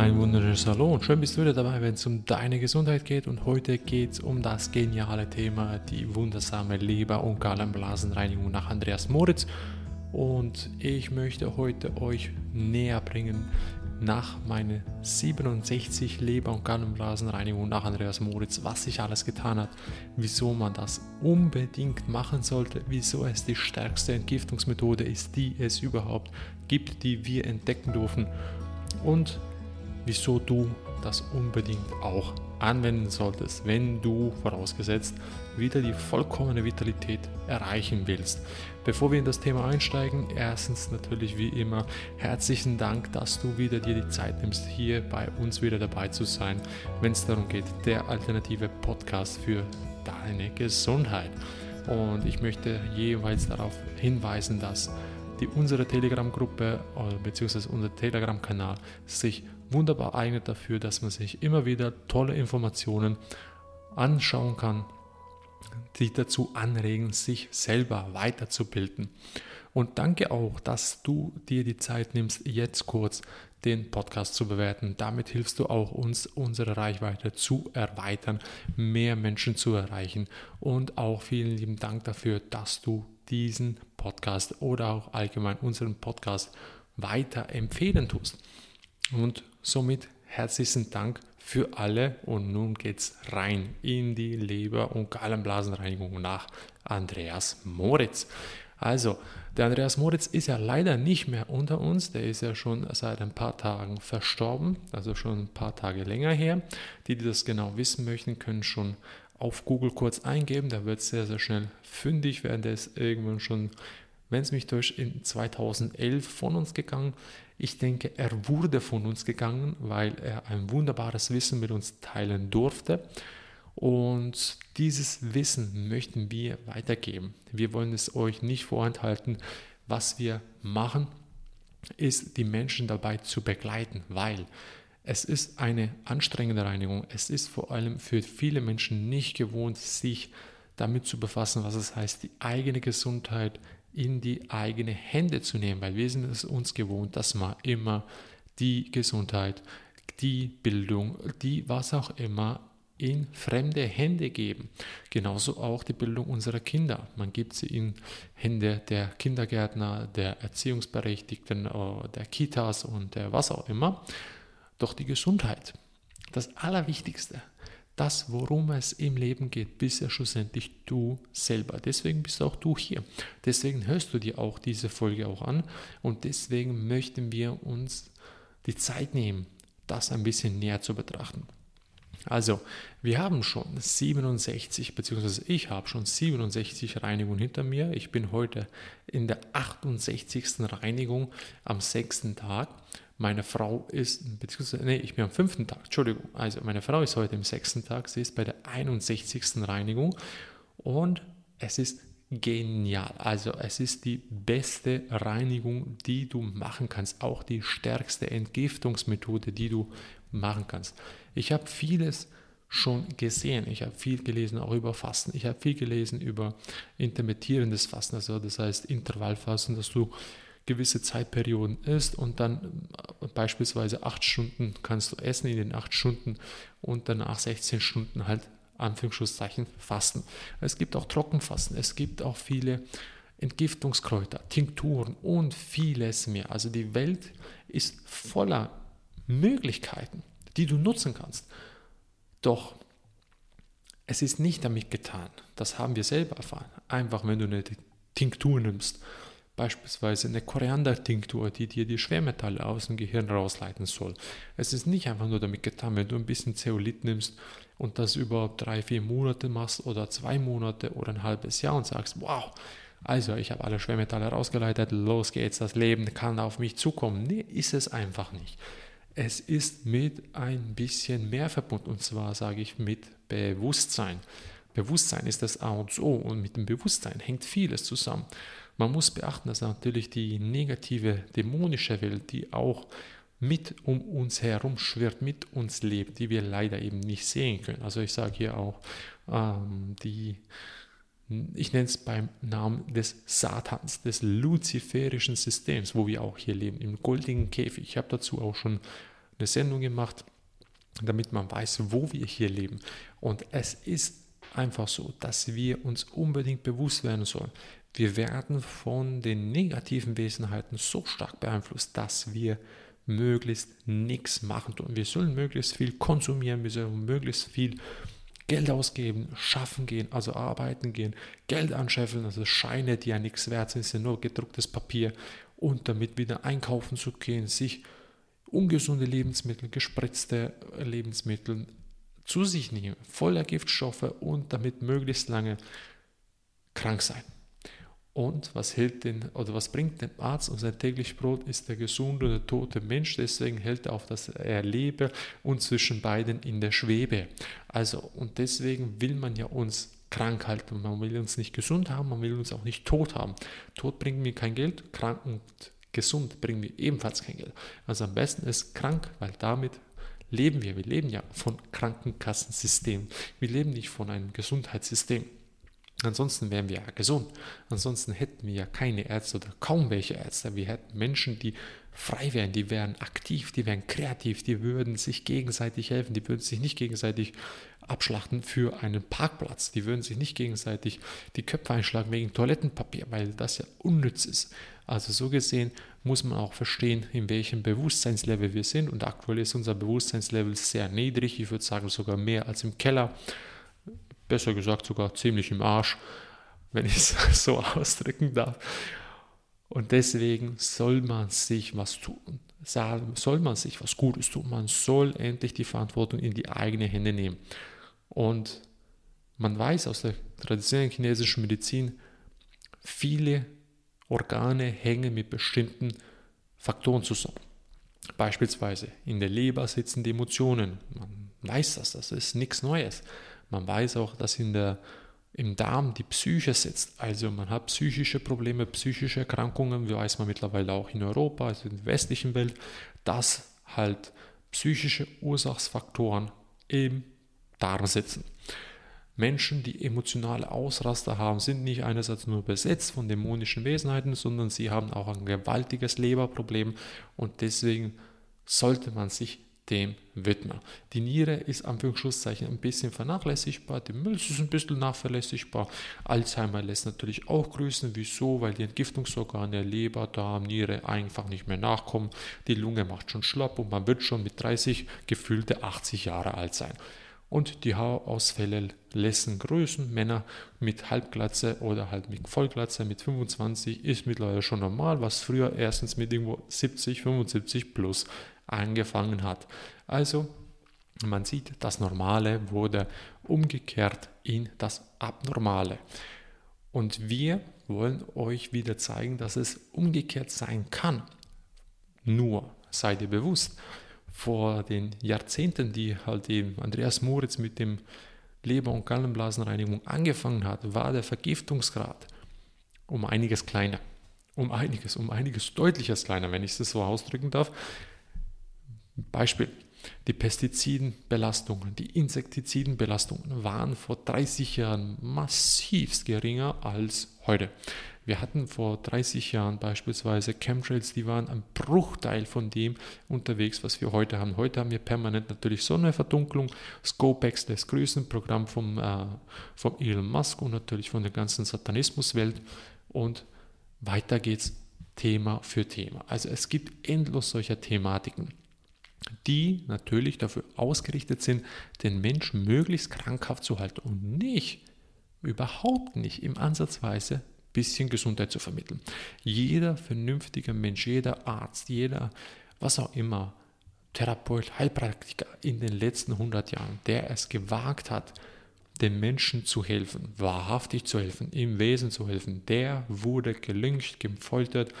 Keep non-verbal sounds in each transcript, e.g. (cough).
Ein wunderschönes Hallo und schön bist du wieder dabei, wenn es um deine Gesundheit geht. Und heute geht es um das geniale Thema, die wundersame Leber- und Gallenblasenreinigung nach Andreas Moritz. Und ich möchte heute euch näher bringen nach meinen 67 Leber- und Gallenblasenreinigung nach Andreas Moritz, was sich alles getan hat, wieso man das unbedingt machen sollte, wieso es die stärkste Entgiftungsmethode ist, die es überhaupt gibt, die wir entdecken dürfen und wieso du das unbedingt auch anwenden solltest, wenn du vorausgesetzt wieder die vollkommene Vitalität erreichen willst. Bevor wir in das Thema einsteigen, erstens natürlich wie immer herzlichen Dank, dass du wieder dir die Zeit nimmst, hier bei uns wieder dabei zu sein, wenn es darum geht, der alternative Podcast für deine Gesundheit. Und ich möchte jeweils darauf hinweisen, dass die unsere Telegram-Gruppe äh, bzw. unser Telegram-Kanal sich wunderbar eignet dafür, dass man sich immer wieder tolle Informationen anschauen kann, die dazu anregen, sich selber weiterzubilden. Und danke auch, dass du dir die Zeit nimmst, jetzt kurz den Podcast zu bewerten. Damit hilfst du auch uns, unsere Reichweite zu erweitern, mehr Menschen zu erreichen. Und auch vielen lieben Dank dafür, dass du diesen Podcast oder auch allgemein unseren Podcast weiter empfehlen tust. Und somit herzlichen Dank für alle und nun geht's rein in die Leber- und Gallenblasenreinigung nach Andreas Moritz. Also, der Andreas Moritz ist ja leider nicht mehr unter uns, der ist ja schon seit ein paar Tagen verstorben, also schon ein paar Tage länger her. Die, die das genau wissen möchten, können schon auf Google kurz eingeben, da wird es sehr, sehr schnell fündig werden. Der ist irgendwann schon, wenn es mich durch in 2011 von uns gegangen. Ich denke, er wurde von uns gegangen, weil er ein wunderbares Wissen mit uns teilen durfte. Und dieses Wissen möchten wir weitergeben. Wir wollen es euch nicht vorenthalten. Was wir machen, ist die Menschen dabei zu begleiten, weil es ist eine anstrengende Reinigung. Es ist vor allem für viele Menschen nicht gewohnt, sich damit zu befassen, was es heißt, die eigene Gesundheit in die eigene Hände zu nehmen, weil wir sind es uns gewohnt, dass man immer die Gesundheit, die Bildung, die was auch immer in fremde Hände geben. Genauso auch die Bildung unserer Kinder. Man gibt sie in Hände der Kindergärtner, der Erziehungsberechtigten, äh, der Kitas und der was auch immer. Doch die Gesundheit, das Allerwichtigste, das, worum es im Leben geht, bist ja schlussendlich du selber. Deswegen bist auch du hier. Deswegen hörst du dir auch diese Folge auch an und deswegen möchten wir uns die Zeit nehmen, das ein bisschen näher zu betrachten. Also, wir haben schon 67, beziehungsweise ich habe schon 67 Reinigungen hinter mir. Ich bin heute in der 68. Reinigung am sechsten Tag. Meine Frau ist, beziehungsweise, nee, ich bin am fünften Tag, Entschuldigung. Also meine Frau ist heute im sechsten Tag, sie ist bei der 61. Reinigung und es ist genial. Also es ist die beste Reinigung, die du machen kannst, auch die stärkste Entgiftungsmethode, die du machen kannst. Ich habe vieles schon gesehen. Ich habe viel gelesen auch über Fasten. Ich habe viel gelesen über intermittierendes Fasten, also das heißt Intervallfasten, dass du gewisse Zeitperioden isst und dann äh, beispielsweise acht Stunden kannst du essen in den acht Stunden und danach 16 Stunden halt Anführungszeichen fasten. Es gibt auch Trockenfasten, es gibt auch viele Entgiftungskräuter, Tinkturen und vieles mehr. Also die Welt ist voller Möglichkeiten, die du nutzen kannst. Doch es ist nicht damit getan, das haben wir selber erfahren. Einfach wenn du eine Tinktur nimmst beispielsweise eine Koriander-Tinktur, die dir die Schwermetalle aus dem Gehirn rausleiten soll. Es ist nicht einfach nur damit getan, wenn du ein bisschen Zeolit nimmst und das über drei, vier Monate machst oder zwei Monate oder ein halbes Jahr und sagst, wow, also ich habe alle Schwermetalle rausgeleitet, los geht's, das Leben kann auf mich zukommen. Nee, ist es einfach nicht. Es ist mit ein bisschen mehr verbunden und zwar sage ich mit Bewusstsein. Bewusstsein ist das A und O und mit dem Bewusstsein hängt vieles zusammen. Man muss beachten, dass natürlich die negative, dämonische Welt, die auch mit um uns herum schwirrt, mit uns lebt, die wir leider eben nicht sehen können. Also ich sage hier auch ähm, die, ich nenne es beim Namen des Satans, des luziferischen Systems, wo wir auch hier leben, im goldenen Käfig. Ich habe dazu auch schon eine Sendung gemacht, damit man weiß, wo wir hier leben. Und es ist einfach so, dass wir uns unbedingt bewusst werden sollen. Wir werden von den negativen Wesenheiten so stark beeinflusst, dass wir möglichst nichts machen tun. Wir sollen möglichst viel konsumieren, wir sollen möglichst viel Geld ausgeben, schaffen gehen, also arbeiten gehen, Geld anscheffeln, also Scheine, die ja nichts wert sind, sind nur gedrucktes Papier und damit wieder einkaufen zu gehen, sich ungesunde Lebensmittel, gespritzte Lebensmittel zu sich nehmen, voller Giftstoffe und damit möglichst lange krank sein. Und was hält den oder was bringt dem Arzt und sein täglich Brot ist der gesunde oder tote Mensch. Deswegen hält er auf, dass er lebe und zwischen beiden in der Schwebe. Also und deswegen will man ja uns krank halten. Man will uns nicht gesund haben, man will uns auch nicht tot haben. Tot bringt mir kein Geld, krank und gesund bringen wir ebenfalls kein Geld. Also am besten ist krank, weil damit leben wir. Wir leben ja von Krankenkassensystem. Wir leben nicht von einem Gesundheitssystem. Ansonsten wären wir ja gesund. Ansonsten hätten wir ja keine Ärzte oder kaum welche Ärzte. Wir hätten Menschen, die frei wären, die wären aktiv, die wären kreativ, die würden sich gegenseitig helfen, die würden sich nicht gegenseitig abschlachten für einen Parkplatz, die würden sich nicht gegenseitig die Köpfe einschlagen wegen Toilettenpapier, weil das ja unnütz ist. Also so gesehen muss man auch verstehen, in welchem Bewusstseinslevel wir sind und aktuell ist unser Bewusstseinslevel sehr niedrig, ich würde sagen sogar mehr als im Keller besser gesagt sogar ziemlich im Arsch, wenn ich (laughs) es so ausdrücken darf. Und deswegen soll man sich was tun. Soll man sich was Gutes tun. Man soll endlich die Verantwortung in die eigene Hände nehmen. Und man weiß aus der traditionellen chinesischen Medizin, viele Organe hängen mit bestimmten Faktoren zusammen. Beispielsweise in der Leber sitzen die Emotionen. Man weiß das, das ist nichts Neues. Man weiß auch, dass in der, im Darm die Psyche sitzt. Also man hat psychische Probleme, psychische Erkrankungen, wie weiß man mittlerweile auch in Europa, also in der westlichen Welt, dass halt psychische Ursachsfaktoren im Darm sitzen. Menschen, die emotionale Ausraster haben, sind nicht einerseits nur besetzt von dämonischen Wesenheiten, sondern sie haben auch ein gewaltiges Leberproblem und deswegen sollte man sich dem widmen. Die Niere ist Anführungszeichen ein bisschen vernachlässigbar, die Milz ist ein bisschen nachverlässigbar. Alzheimer lässt natürlich auch grüßen. Wieso? Weil die Entgiftungsorgane Leber, Darm, Niere einfach nicht mehr nachkommen. Die Lunge macht schon schlapp und man wird schon mit 30 gefühlte 80 Jahre alt sein. Und die Haarausfälle lassen grüßen. Männer mit Halbglatze oder halt mit Vollglatze mit 25 ist mittlerweile schon normal, was früher erstens mit irgendwo 70, 75 plus angefangen hat. Also man sieht, das Normale wurde umgekehrt in das Abnormale. Und wir wollen euch wieder zeigen, dass es umgekehrt sein kann. Nur seid ihr bewusst, vor den Jahrzehnten, die halt eben Andreas Moritz mit dem Leber- und Gallenblasenreinigung angefangen hat, war der Vergiftungsgrad um einiges kleiner. Um einiges, um einiges deutliches kleiner, wenn ich es so ausdrücken darf. Beispiel. Die Pestizidenbelastungen, die Insektizidenbelastungen waren vor 30 Jahren massivst geringer als heute. Wir hatten vor 30 Jahren beispielsweise Chemtrails, die waren ein Bruchteil von dem unterwegs, was wir heute haben. Heute haben wir permanent natürlich Sonnenverdunklung, Scopex lässt grüßen, Programm vom, äh, vom Elon Musk und natürlich von der ganzen Satanismuswelt. Und weiter geht's Thema für Thema. Also es gibt endlos solcher Thematiken die natürlich dafür ausgerichtet sind, den Menschen möglichst krankhaft zu halten und nicht, überhaupt nicht im Ansatzweise ein bisschen Gesundheit zu vermitteln. Jeder vernünftige Mensch, jeder Arzt, jeder, was auch immer, Therapeut, Heilpraktiker in den letzten 100 Jahren, der es gewagt hat, den Menschen zu helfen, wahrhaftig zu helfen, im Wesen zu helfen, der wurde gelyncht, gefoltert,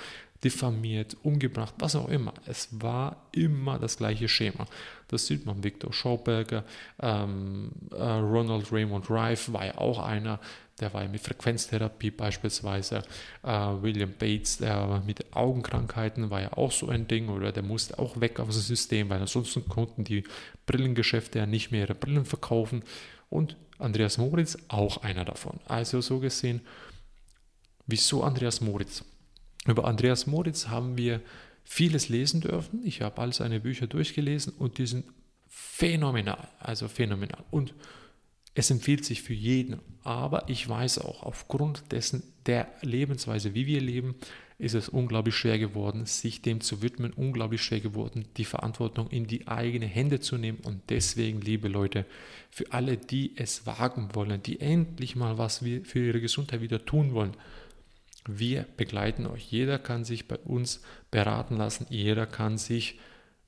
diffamiert, umgebracht, was auch immer. Es war immer das gleiche Schema. Das sieht man, Victor Schauberger, ähm, äh, Ronald Raymond Rife war ja auch einer, der war ja mit Frequenztherapie beispielsweise. Äh, William Bates, der mit Augenkrankheiten war ja auch so ein Ding oder der musste auch weg aus dem System, weil ansonsten konnten die Brillengeschäfte ja nicht mehr ihre Brillen verkaufen. Und Andreas Moritz auch einer davon. Also so gesehen, wieso Andreas Moritz? Über Andreas Moritz haben wir vieles lesen dürfen. Ich habe all seine Bücher durchgelesen und die sind phänomenal, also phänomenal. Und es empfiehlt sich für jeden, aber ich weiß auch, aufgrund dessen der Lebensweise, wie wir leben, ist es unglaublich schwer geworden, sich dem zu widmen, unglaublich schwer geworden, die Verantwortung in die eigene Hände zu nehmen. Und deswegen, liebe Leute, für alle, die es wagen wollen, die endlich mal was für ihre Gesundheit wieder tun wollen, wir begleiten euch. Jeder kann sich bei uns beraten lassen, jeder kann sich,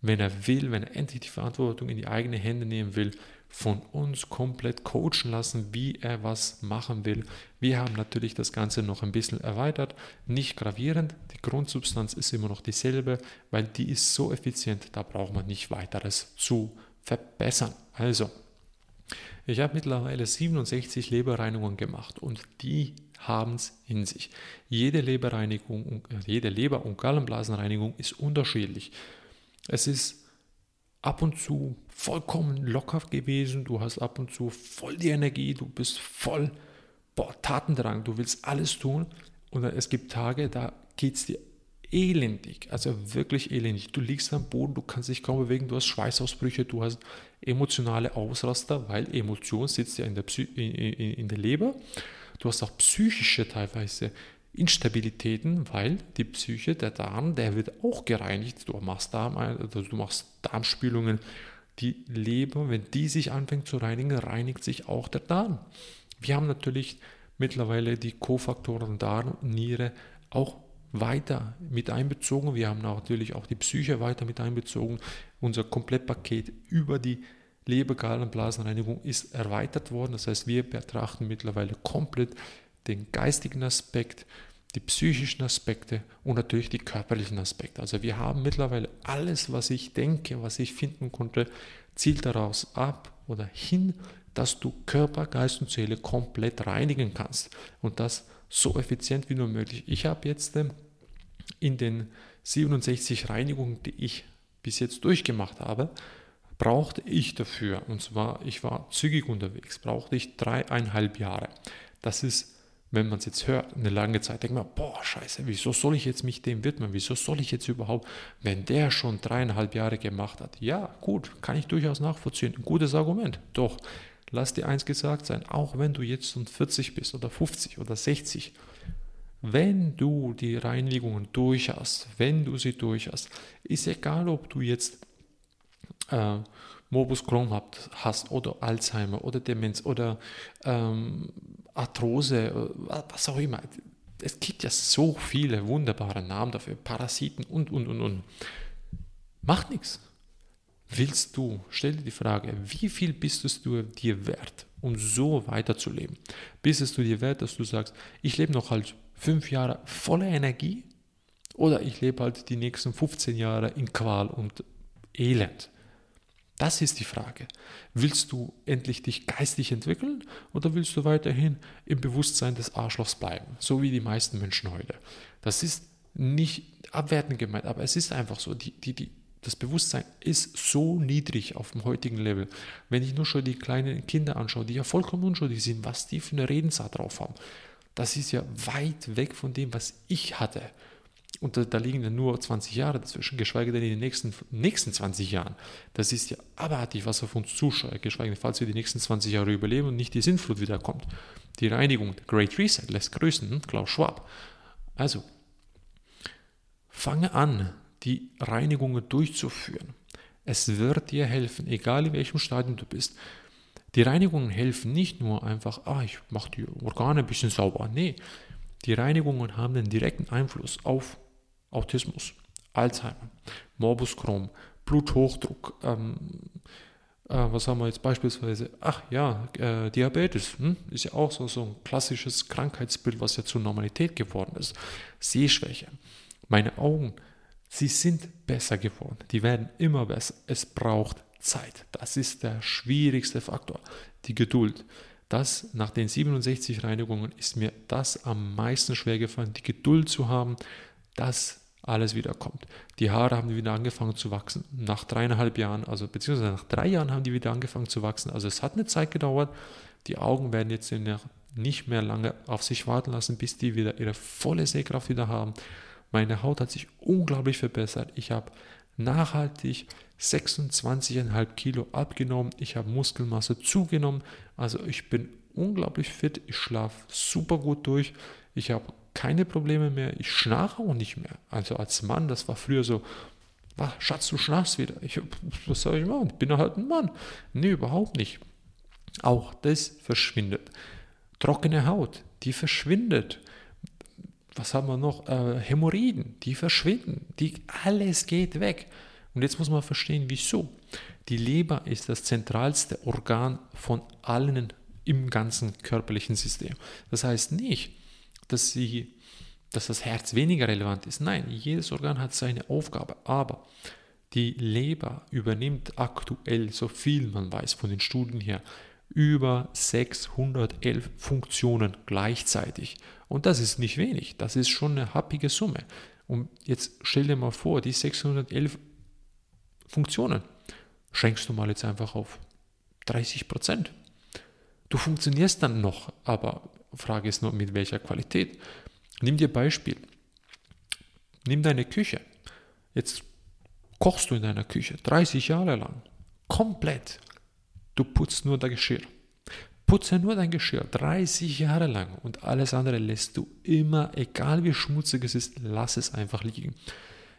wenn er will, wenn er endlich die Verantwortung in die eigene Hände nehmen will, von uns komplett coachen lassen, wie er was machen will. Wir haben natürlich das Ganze noch ein bisschen erweitert, nicht gravierend. Die Grundsubstanz ist immer noch dieselbe, weil die ist so effizient, da braucht man nicht weiteres zu verbessern. Also, ich habe mittlerweile 67 Leberreinigungen gemacht und die haben es in sich. Jede Leberreinigung, äh, jede Leber- und Gallenblasenreinigung ist unterschiedlich. Es ist ab und zu vollkommen locker gewesen, du hast ab und zu voll die Energie, du bist voll boah, Tatendrang, du willst alles tun und es gibt Tage, da geht es dir elendig, also wirklich elendig. Du liegst am Boden, du kannst dich kaum bewegen, du hast Schweißausbrüche, du hast emotionale Ausraster, weil Emotion sitzt ja in der, Psy in, in, in der Leber. Du hast auch psychische teilweise Instabilitäten, weil die Psyche, der Darm, der wird auch gereinigt. Du machst, Darm, also du machst Darmspülungen. Die Leber, wenn die sich anfängt zu reinigen, reinigt sich auch der Darm. Wir haben natürlich mittlerweile die Kofaktoren Darm, Niere auch weiter mit einbezogen. Wir haben natürlich auch die Psyche weiter mit einbezogen. Unser Komplettpaket über die Lebergallenblasenreinigung ist erweitert worden. Das heißt, wir betrachten mittlerweile komplett den geistigen Aspekt, die psychischen Aspekte und natürlich die körperlichen Aspekte. Also wir haben mittlerweile alles, was ich denke, was ich finden konnte, zielt daraus ab oder hin, dass du Körper, Geist und Seele komplett reinigen kannst und das so effizient wie nur möglich. Ich habe jetzt ähm, in den 67 Reinigungen, die ich bis jetzt durchgemacht habe, brauchte ich dafür, und zwar ich war zügig unterwegs, brauchte ich dreieinhalb Jahre. Das ist wenn man es jetzt hört, eine lange Zeit, denkt man, boah, scheiße, wieso soll ich jetzt mich dem widmen? Wieso soll ich jetzt überhaupt, wenn der schon dreieinhalb Jahre gemacht hat? Ja, gut, kann ich durchaus nachvollziehen. Ein gutes Argument. Doch, lass dir eins gesagt sein, auch wenn du jetzt schon 40 bist oder 50 oder 60, wenn du die Reinigungen durch hast, wenn du sie durch hast, ist egal, ob du jetzt äh, Morbus Crohn hast oder Alzheimer oder Demenz oder ähm, Arthrose, äh, was auch immer. Es gibt ja so viele wunderbare Namen dafür, Parasiten und, und, und, und. Macht nichts. Willst du, stell dir die Frage, wie viel bist du dir wert, um so weiterzuleben? Bist es du dir wert, dass du sagst, ich lebe noch halt fünf Jahre voller Energie oder ich lebe halt die nächsten 15 Jahre in Qual und Elend? Das ist die Frage. Willst du endlich dich geistig entwickeln oder willst du weiterhin im Bewusstsein des Arschlochs bleiben, so wie die meisten Menschen heute? Das ist nicht abwertend gemeint, aber es ist einfach so. Die, die, die, das Bewusstsein ist so niedrig auf dem heutigen Level. Wenn ich nur schon die kleinen Kinder anschaue, die ja vollkommen unschuldig sind, was die für eine Redensart drauf haben, das ist ja weit weg von dem, was ich hatte. Und da, da, liegen ja nur 20 Jahre dazwischen, geschweige denn in den nächsten, nächsten 20 Jahren. Das ist ja abartig, was auf uns zuschaut, geschweige denn, falls wir die nächsten 20 Jahre überleben und nicht die Sinnflut wiederkommt. Die Reinigung, der Great Reset lässt grüßen, hm? Klaus Schwab. Also, fange an, die Reinigungen durchzuführen. Es wird dir helfen, egal in welchem Stadium du bist. Die Reinigungen helfen nicht nur einfach, ah, ich mache die Organe ein bisschen sauber. Nee, die Reinigungen haben einen direkten Einfluss auf Autismus, Alzheimer, Morbus Crohn, Bluthochdruck, ähm, äh, was haben wir jetzt beispielsweise? Ach ja, äh, Diabetes hm? ist ja auch so, so ein klassisches Krankheitsbild, was ja zur Normalität geworden ist. Sehschwäche. Meine Augen, sie sind besser geworden. Die werden immer besser. Es braucht Zeit. Das ist der schwierigste Faktor. Die Geduld. Das nach den 67 Reinigungen ist mir das am meisten schwer gefallen, die Geduld zu haben, dass alles wieder kommt. Die Haare haben wieder angefangen zu wachsen. Nach dreieinhalb Jahren, also beziehungsweise nach drei Jahren haben die wieder angefangen zu wachsen. Also es hat eine Zeit gedauert. Die Augen werden jetzt nicht mehr lange auf sich warten lassen, bis die wieder ihre volle Sehkraft wieder haben. Meine Haut hat sich unglaublich verbessert. Ich habe nachhaltig 26,5 Kilo abgenommen. Ich habe Muskelmasse zugenommen. Also ich bin unglaublich fit. Ich schlafe super gut durch. Ich habe keine Probleme mehr. Ich schnarche auch nicht mehr. Also als Mann, das war früher so, Ach, Schatz, du schnarchst wieder. Ich, was soll ich machen? Ich bin halt ein Mann. Nee, überhaupt nicht. Auch das verschwindet. Trockene Haut, die verschwindet. Was haben wir noch? Äh, Hämorrhoiden, die verschwinden. Die, alles geht weg. Und jetzt muss man verstehen, wieso. Die Leber ist das zentralste Organ von allen im ganzen körperlichen System. Das heißt nicht, dass, sie, dass das Herz weniger relevant ist. Nein, jedes Organ hat seine Aufgabe. Aber die Leber übernimmt aktuell, so viel man weiß von den Studien her, über 611 Funktionen gleichzeitig. Und das ist nicht wenig, das ist schon eine happige Summe. Und jetzt stell dir mal vor, die 611 Funktionen schränkst du mal jetzt einfach auf 30 Prozent. Du funktionierst dann noch, aber Frage ist nur, mit welcher Qualität. Nimm dir Beispiel. Nimm deine Küche. Jetzt kochst du in deiner Küche 30 Jahre lang. Komplett. Du putzt nur dein Geschirr. Putze nur dein Geschirr 30 Jahre lang und alles andere lässt du immer, egal wie schmutzig es ist, lass es einfach liegen.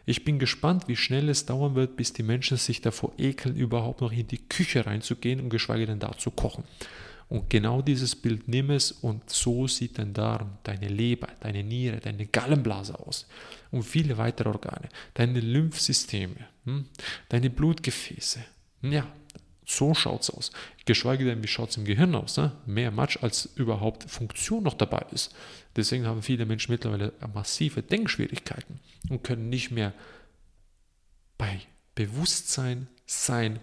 Ich bin gespannt, wie schnell es dauern wird, bis die Menschen sich davor ekeln, überhaupt noch in die Küche reinzugehen und geschweige denn da zu kochen. Und genau dieses Bild nimm es und so sieht dein Darm, deine Leber, deine Niere, deine Gallenblase aus und viele weitere Organe, deine Lymphsysteme, hm, deine Blutgefäße. Ja, so schaut es aus. Geschweige denn, wie schaut es im Gehirn aus? Ne? Mehr Matsch, als überhaupt Funktion noch dabei ist. Deswegen haben viele Menschen mittlerweile massive Denkschwierigkeiten und können nicht mehr bei Bewusstsein sein,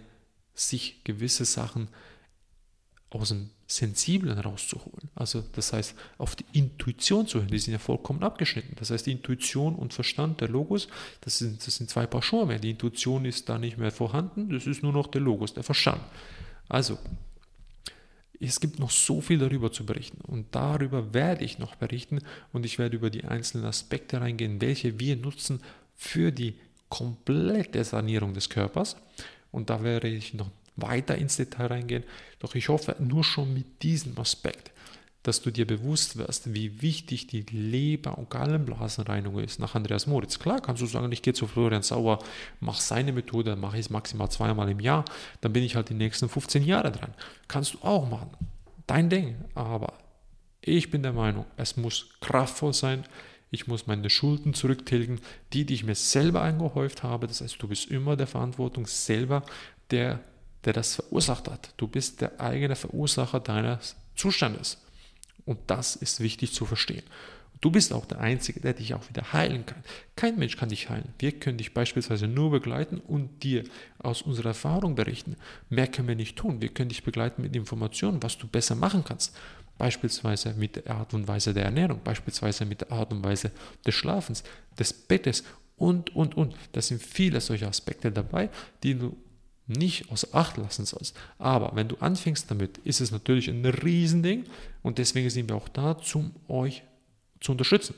sich gewisse Sachen aus dem Sensiblen rauszuholen. Also das heißt, auf die Intuition zu hören, die sind ja vollkommen abgeschnitten. Das heißt, die Intuition und Verstand, der Logos, das sind, das sind zwei Paar Schuhe mehr. Die Intuition ist da nicht mehr vorhanden, das ist nur noch der Logos, der Verstand. Also, es gibt noch so viel darüber zu berichten und darüber werde ich noch berichten und ich werde über die einzelnen Aspekte reingehen, welche wir nutzen für die komplette Sanierung des Körpers. Und da werde ich noch weiter ins Detail reingehen. Doch ich hoffe nur schon mit diesem Aspekt, dass du dir bewusst wirst, wie wichtig die Leber- und Gallenblasenreinigung ist nach Andreas Moritz. Klar kannst du sagen, ich gehe zu Florian Sauer, mache seine Methode, mache ich es maximal zweimal im Jahr, dann bin ich halt die nächsten 15 Jahre dran. Kannst du auch machen. Dein Ding. Aber ich bin der Meinung, es muss kraftvoll sein. Ich muss meine Schulden zurücktilgen, die, die ich mir selber eingehäuft habe. Das heißt, du bist immer der Verantwortung selber, der der das verursacht hat. Du bist der eigene Verursacher deines Zustandes. Und das ist wichtig zu verstehen. Du bist auch der Einzige, der dich auch wieder heilen kann. Kein Mensch kann dich heilen. Wir können dich beispielsweise nur begleiten und dir aus unserer Erfahrung berichten. Mehr können wir nicht tun. Wir können dich begleiten mit Informationen, was du besser machen kannst. Beispielsweise mit der Art und Weise der Ernährung, beispielsweise mit der Art und Weise des Schlafens, des Bettes und, und, und. Das sind viele solche Aspekte dabei, die du nicht außer Acht lassen sollst. Aber wenn du anfängst damit, ist es natürlich ein Riesending und deswegen sind wir auch da, um euch zu unterstützen,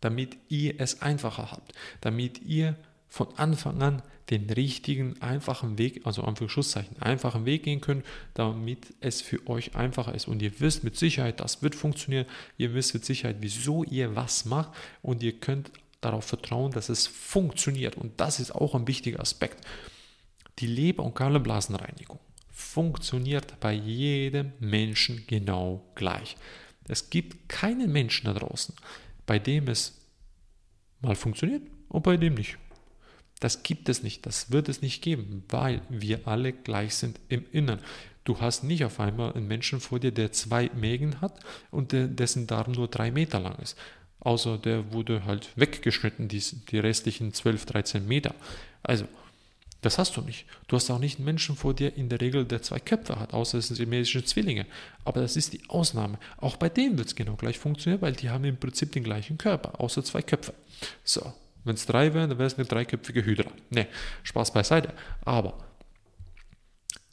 damit ihr es einfacher habt, damit ihr von Anfang an den richtigen, einfachen Weg, also Anführungszeichen, einfachen Weg gehen könnt, damit es für euch einfacher ist. Und ihr wisst mit Sicherheit, das wird funktionieren. Ihr wisst mit Sicherheit, wieso ihr was macht und ihr könnt darauf vertrauen, dass es funktioniert. Und das ist auch ein wichtiger Aspekt. Die Leber- und Gallenblasenreinigung funktioniert bei jedem Menschen genau gleich. Es gibt keinen Menschen da draußen, bei dem es mal funktioniert und bei dem nicht. Das gibt es nicht, das wird es nicht geben, weil wir alle gleich sind im Innern. Du hast nicht auf einmal einen Menschen vor dir, der zwei Mägen hat und dessen Darm nur drei Meter lang ist. Außer der wurde halt weggeschnitten, die, die restlichen 12, 13 Meter. Also das hast du nicht. Du hast auch nicht einen Menschen vor dir in der Regel, der zwei Köpfe hat, außer es sind siamesische Zwillinge. Aber das ist die Ausnahme. Auch bei denen wird es genau gleich funktionieren, weil die haben im Prinzip den gleichen Körper, außer zwei Köpfe. So, wenn es drei wären, dann wäre es eine dreiköpfige Hydra. Ne, Spaß beiseite. Aber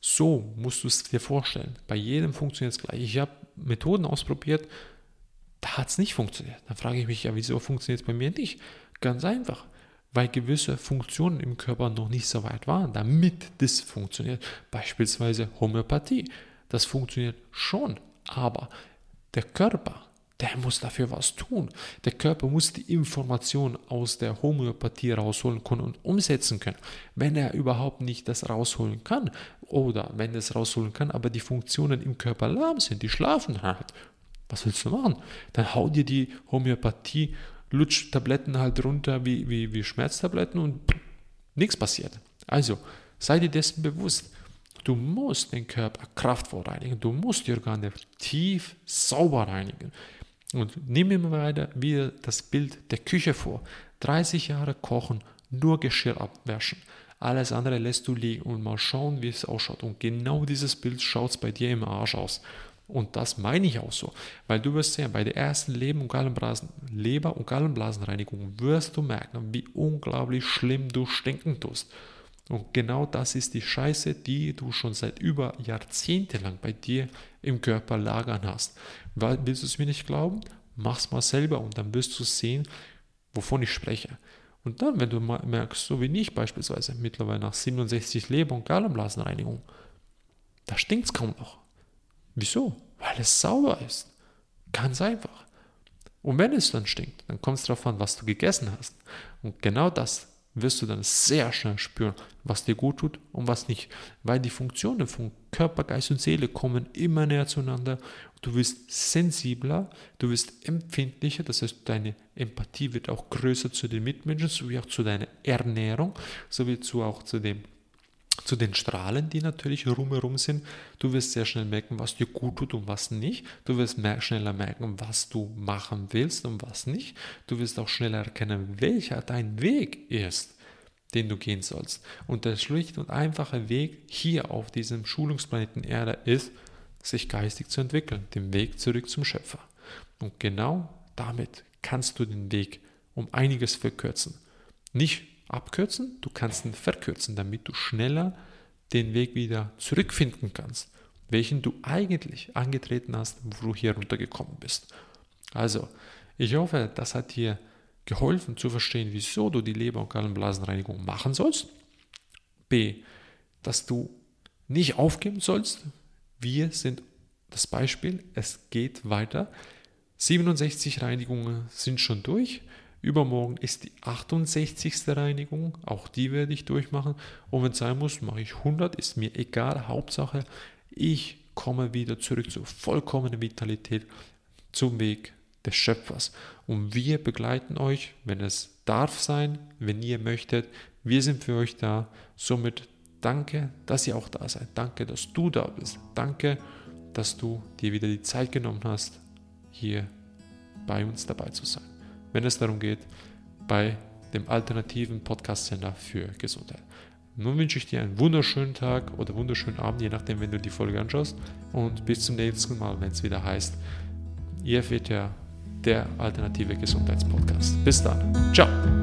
so musst du es dir vorstellen. Bei jedem funktioniert es gleich. Ich habe Methoden ausprobiert, da hat es nicht funktioniert. Dann frage ich mich ja, wieso funktioniert es bei mir nicht? Ganz einfach, weil gewisse Funktionen im Körper noch nicht so weit waren, damit das funktioniert. Beispielsweise Homöopathie. Das funktioniert schon, aber der Körper, der muss dafür was tun. Der Körper muss die Information aus der Homöopathie rausholen können und umsetzen können. Wenn er überhaupt nicht das rausholen kann oder wenn er es rausholen kann, aber die Funktionen im Körper lahm sind, die schlafen halt, was willst du machen? Dann hau dir die Homöopathie Lutschtabletten halt runter wie, wie, wie Schmerztabletten und nichts passiert. Also sei dir dessen bewusst. Du musst den Körper kraftvoll reinigen. Du musst die Organe tief sauber reinigen. Und nimm immer weiter wieder das Bild der Küche vor. 30 Jahre kochen, nur Geschirr abwaschen. Alles andere lässt du liegen und mal schauen, wie es ausschaut. Und genau dieses Bild schaut bei dir im Arsch aus. Und das meine ich auch so, weil du wirst sehen, bei der ersten Leber- und Gallenblasenreinigung wirst du merken, wie unglaublich schlimm du stinken tust. Und genau das ist die Scheiße, die du schon seit über Jahrzehnte lang bei dir im Körper lagern hast. Weil, willst du es mir nicht glauben? Mach's mal selber und dann wirst du sehen, wovon ich spreche. Und dann, wenn du merkst, so wie ich beispielsweise, mittlerweile nach 67 Leber- und Gallenblasenreinigung, da stinkt es kaum noch. Wieso? Weil es sauber ist. Ganz einfach. Und wenn es dann stinkt, dann kommt es darauf an, was du gegessen hast. Und genau das wirst du dann sehr schnell spüren, was dir gut tut und was nicht. Weil die Funktionen von Körper, Geist und Seele kommen immer näher zueinander. Du wirst sensibler, du wirst empfindlicher, das heißt, deine Empathie wird auch größer zu den Mitmenschen, sowie auch zu deiner Ernährung, sowie zu auch zu dem zu den Strahlen, die natürlich rumherum sind. Du wirst sehr schnell merken, was dir gut tut und was nicht. Du wirst mehr, schneller merken, was du machen willst und was nicht. Du wirst auch schneller erkennen, welcher dein Weg ist, den du gehen sollst. Und der schlicht und einfache Weg hier auf diesem Schulungsplaneten Erde ist, sich geistig zu entwickeln, den Weg zurück zum Schöpfer. Und genau damit kannst du den Weg um einiges verkürzen. Nicht abkürzen, du kannst ihn verkürzen, damit du schneller den Weg wieder zurückfinden kannst, welchen du eigentlich angetreten hast, wo du hier runtergekommen bist. Also, ich hoffe, das hat dir geholfen zu verstehen, wieso du die Leber- und Gallenblasenreinigung machen sollst. B, dass du nicht aufgeben sollst. Wir sind das Beispiel, es geht weiter. 67 Reinigungen sind schon durch. Übermorgen ist die 68. Reinigung, auch die werde ich durchmachen. Und wenn es sein muss, mache ich 100, ist mir egal. Hauptsache, ich komme wieder zurück zur vollkommenen Vitalität, zum Weg des Schöpfers. Und wir begleiten euch, wenn es darf sein, wenn ihr möchtet. Wir sind für euch da. Somit danke, dass ihr auch da seid. Danke, dass du da bist. Danke, dass du dir wieder die Zeit genommen hast, hier bei uns dabei zu sein wenn es darum geht, bei dem alternativen Podcast-Sender für Gesundheit. Nun wünsche ich dir einen wunderschönen Tag oder wunderschönen Abend, je nachdem, wenn du die Folge anschaust. Und bis zum nächsten Mal, wenn es wieder heißt, ja der alternative Gesundheitspodcast. Bis dann. Ciao.